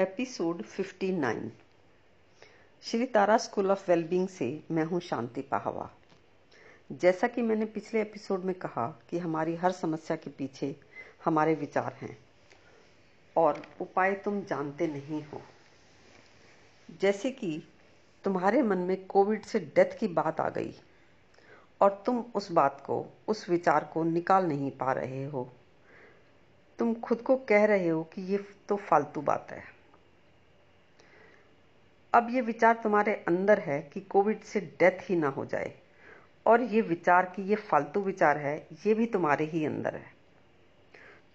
Episode 59 Shri Tara school of wellbeing से मैं हूँ शांति पाहवा। जैसा कि मैंने पिछले एपिसोड में कहा कि हमारी हर समस्या के पीछे हमारे विचार हैं, और उपाय तुम जानते नहीं हो। जैसे कि तुम्हारे मन में कोविड से डेथ की बात आ गई, और तुम उस बात को, उस विचार को निकाल नहीं पा रहे हो। तुम खुद को कह रहे हो कि ये तो फालतू बात है। अब ये विचार तुम्हारे अंदर है कि कोविड से डेथ ही ना हो जाए। और ये विचार कि ये फालतू विचार है, ये भी तुम्हारे ही अंदर है।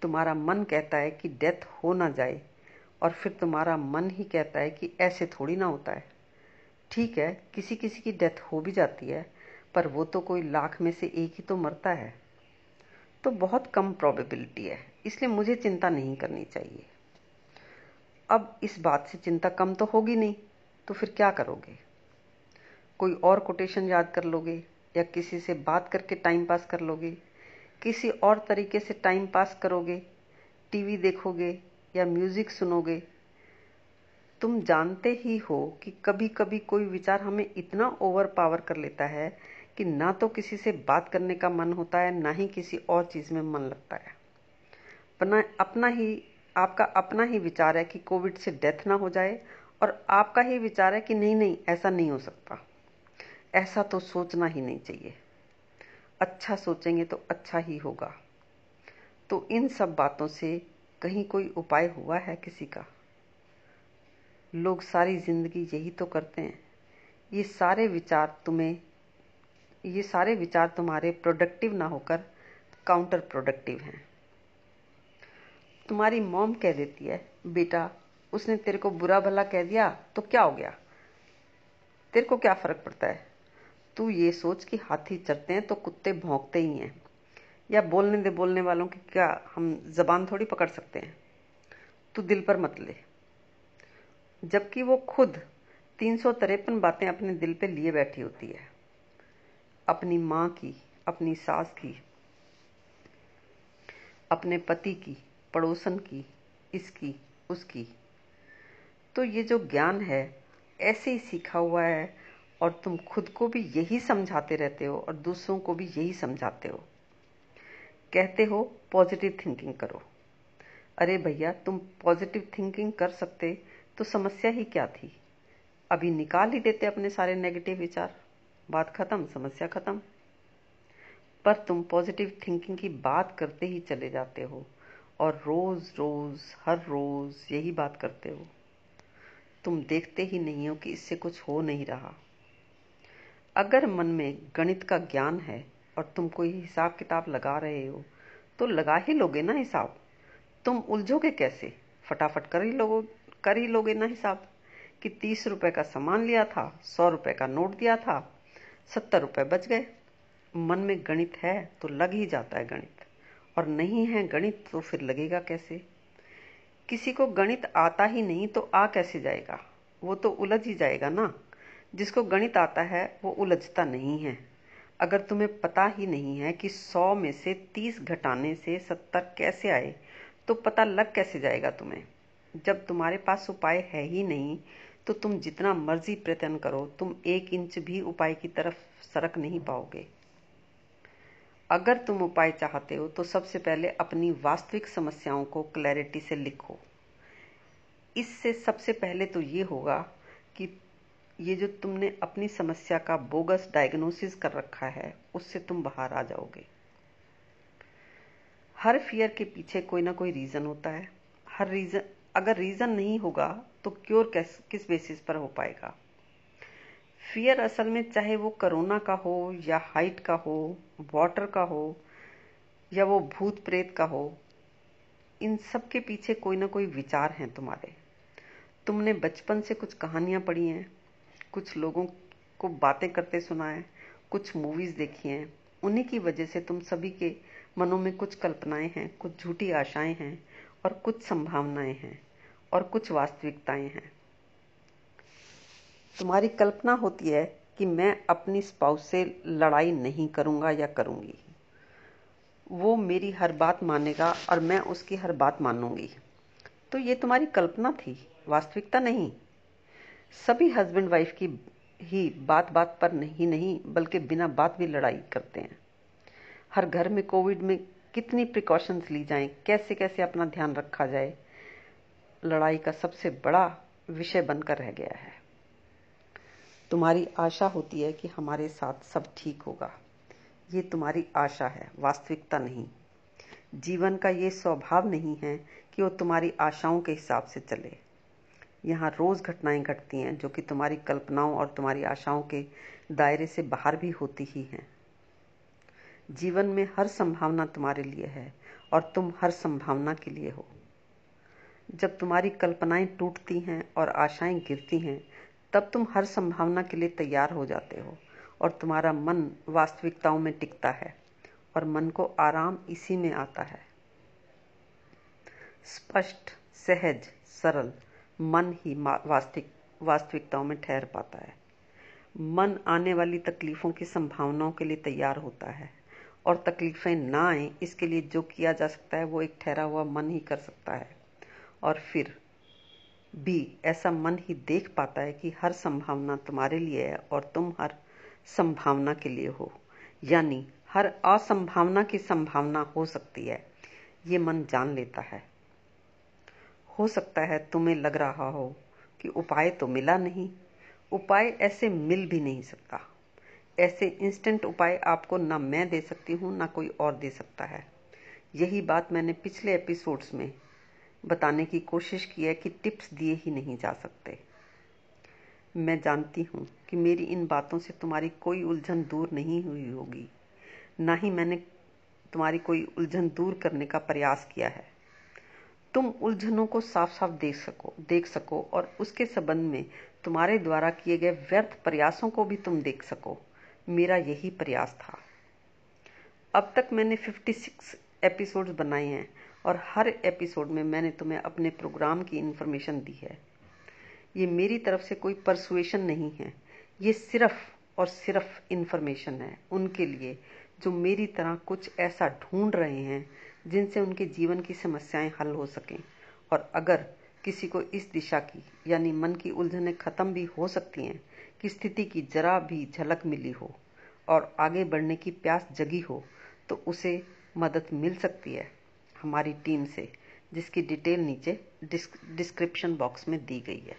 तुम्हारा मन कहता है कि डेथ हो ना जाए, और फिर तुम्हारा मन ही कहता है कि ऐसे थोड़ी ना होता है। ठीक है किसी किसी की डेथ हो भी जाती है, पर वो तो कोई लाख में से एक ही तो मरता है। तो बहुत कम प्रोबेबिलिटी है, इसलिए मुझे चिंता नहीं करनी चाहिए। अब इस बात से चिंता कम तो होगी नहीं। तो फिर क्या करोगे? कोई और कोटेशन याद कर लोगे या किसी से बात करके टाइम पास कर लोगे? किसी और तरीके से टाइम पास करोगे? टीवी देखोगे या म्यूज़िक सुनोगे? तुम जानते ही हो कि कभी कभी कोई विचार हमें इतना ओवर पावर कर लेता है कि ना तो किसी से बात करने का मन होता है, ना ही किसी और चीज़ में मन लगता है। अपना अपना ही, आपका अपना ही विचार है कि कोविड से डेथ ना हो जाए और आपका ही विचार है कि नहीं नहीं, ऐसा नहीं हो सकता। ऐसा तो सोचना ही नहीं चाहिए। अच्छा सोचेंगे तो अच्छा ही होगा। तो इन सब बातों से कहीं कोई उपाय हुआ है किसी का? लोग सारी ज़िंदगी यही तो करते हैं। ये सारे विचार तुम्हें, ये सारे विचार तुम्हारे प्रोडक्टिव ना होकर काउंटर प्रोडक्टिव हैं। तुम्हारी मॉम कह देती है, बेटा उसने तेरे को बुरा भला कह दिया तो क्या हो गया? तेरे को क्या फ़र्क पड़ता है? तू ये सोच कि हाथी चढ़ते हैं तो कुत्ते भौंकते ही हैं। या बोलने दे बोलने वालों की क्या हम जबान थोड़ी पकड़ सकते हैं? तू दिल पर मत ले। जबकि वो खुद तीन सौ तिरपन बातें अपने दिल पे लिए बैठी होती है। अपनी माँ की, अपनी सास की, अपने पति की, पड़ोसन की, इसकी, उसकी। तो ये जो ज्ञान है, ऐसे ही सीखा हुआ है और तुम खुद को भी यही समझाते रहते हो और दूसरों को भी यही समझाते हो। कहते हो, पॉजिटिव थिंकिंग करो। अरे भैया, तुम पॉजिटिव थिंकिंग कर सकते तो समस्या ही क्या थी? अभी निकाल ही देते अपने सारे नेगेटिव विचार। बात खत्म, समस्या खत्म। पर तुम पॉजिटिव थिंकिंग की बात करते ही चले जाते हो और रोज रोज, हर रोज यही बात करते हो। तुम देखते ही नहीं हो कि इससे कुछ हो नहीं रहा। अगर मन में गणित का ज्ञान है और तुम कोई हिसाब किताब लगा रहे हो तो लगा ही लोगे ना हिसाब। तुम उलझोगे कैसे? फटाफट कर ही लोगो, कर ही लोगे ना हिसाब। कि तीस रुपए का सामान लिया था, सौ रुपए का नोट दिया था, सत्तर रुपए बच गए। मन में गणित है तो लग ही जाता है गणित। और नहीं है गणित तो फिर लगेगा कैसे? किसी को गणित आता ही नहीं तो आ कैसे जाएगा? वो तो उलझ ही जाएगा ना। जिसको गणित आता है, वो उलझता नहीं है। अगर तुम्हें पता ही नहीं है कि सौ में से तीस घटाने से सत्तर कैसे आए तो पता लग कैसे जाएगा तुम्हें? जब तुम्हारे पास उपाय है ही नहीं तो तुम जितना मर्ज़ी प्रयत्न करो, तुम एक इंच भी उपाय की तरफ़ सरक नहीं पाओगे। अगर तुम उपाय चाहते हो तो सबसे पहले अपनी वास्तविक समस्याओं को क्लैरिटी से लिखो। इससे सबसे पहले तो ये होगा कि ये जो तुमने अपनी समस्या का बोगस डायग्नोसिस कर रखा है, उससे तुम बाहर आ जाओगे। हर फियर के पीछे कोई ना कोई रीजन होता है। हर रीजन अगर रीजन नहीं होगा तो क्योर किस बेसिस पर हो पाएगा? फियर असल में चाहे वो कोरोना का हो या हाइट का हो वाटर का हो या वो भूत प्रेत का हो, इन सब के पीछे कोई ना कोई विचार हैं तुम्हारे। तुमने बचपन से कुछ कहानियाँ पढ़ी हैं, कुछ लोगों को बातें करते सुना है, कुछ मूवीज़ देखी हैं, उन्हीं की वजह से तुम सभी के मनों में कुछ कल्पनाएँ हैं, कुछ झूठी आशाएँ हैं और कुछ संभावनाएँ हैं और कुछ वास्तविकताएँ हैं। तुम्हारी कल्पना होती है कि मैं अपनी स्पाउस से लड़ाई नहीं करूँगा या करूँगी। वो मेरी हर बात मानेगा और मैं उसकी हर बात मानूँगी। तो ये तुम्हारी कल्पना थी, वास्तविकता नहीं। सभी हस्बैंड वाइफ की ही बात बात पर नहीं नहीं, बल्कि बिना बात भी लड़ाई करते हैं। हर घर में कोविड में कितनी प्रिकॉशंस ली जाएँ, कैसे कैसे अपना ध्यान रखा जाए, लड़ाई का सबसे बड़ा विषय बनकर रह गया है। तुम्हारी आशा होती है कि हमारे साथ सब ठीक होगा। ये तुम्हारी आशा है, वास्तविकता नहीं। जीवन का ये स्वभाव नहीं है कि वो तुम्हारी आशाओं के हिसाब से चले। यहाँ रोज घटनाएँ घटती हैं जो कि तुम्हारी कल्पनाओं और तुम्हारी आशाओं के दायरे से बाहर भी होती ही हैं। जीवन में हर संभावना तुम्हारे लिए है और तुम हर संभावना के लिए हो। जब तुम्हारी कल्पनाएँ टूटती हैं और आशाएँ गिरती हैं तब तुम हर संभावना के लिए तैयार हो जाते हो, और तुम्हारा मन वास्तविकताओं में टिकता है, और मन को आराम इसी में आता है। स्पष्ट, सहज, सरल, मन ही वास्तविक वास्तविकताओं में ठहर पाता है। मन आने वाली तकलीफों की संभावनाओं के लिए तैयार होता है, और तकलीफें ना आए, इसके लिए जो किया जा सकता है, वो एक ठहरा हुआ मन ही कर सकता है। और फिर भी ऐसा मन ही देख पाता है कि हर संभावना तुम्हारे लिए है और तुम हर संभावना के लिए हो। यानी हर असंभावना की संभावना हो सकती है। ये मन जान लेता है। हो सकता है तुम्हें लग रहा हो कि उपाय तो मिला नहीं। उपाय ऐसे मिल भी नहीं सकता। ऐसे इंस्टेंट उपाय आपको ना मैं दे सकती हूँ, ना कोई और दे सकता है। यही बात मैंने पिछले एपिसोड्स में बताने की कोशिश की है कि टिप्स दिए ही नहीं जा सकते। मैं जानती हूँ कि मेरी इन बातों से तुम्हारी कोई उलझन दूर नहीं हुई होगी। ना ही मैंने तुम्हारी कोई उलझन दूर करने का प्रयास किया है। तुम उलझनों को साफ़ साफ़ देख सको देख सको और उसके संबंध में तुम्हारे द्वारा किए गए व्यर्थ प्रयासों को भी तुम देख सको। मेरा यही प्रयास था। अब तक मैंने 56 एपिसोड्स बनाए हैं। और हर एपिसोड में मैंने तुम्हें अपने प्रोग्राम की इन्फॉर्मेशन दी है। ये मेरी तरफ़ से कोई परसुएशन नहीं है। ये सिर्फ़ और सिर्फ़ इन्फॉर्मेशन है उनके लिए जो मेरी तरह कुछ ऐसा ढूंढ रहे हैं जिनसे उनके जीवन की समस्याएँ हल हो सकें। और अगर किसी को इस दिशा की, यानी मन की उलझनें खत्म भी हो सकती हैं, कि स्थिति की जरा भी झलक मिली हो और आगे बढ़ने की प्यास जगी हो तो उसे मदद मिल सकती है। हमारी टीम से जिसकी डिटेल नीचे डिस्क्रिप्शन बॉक्स में दी गई है।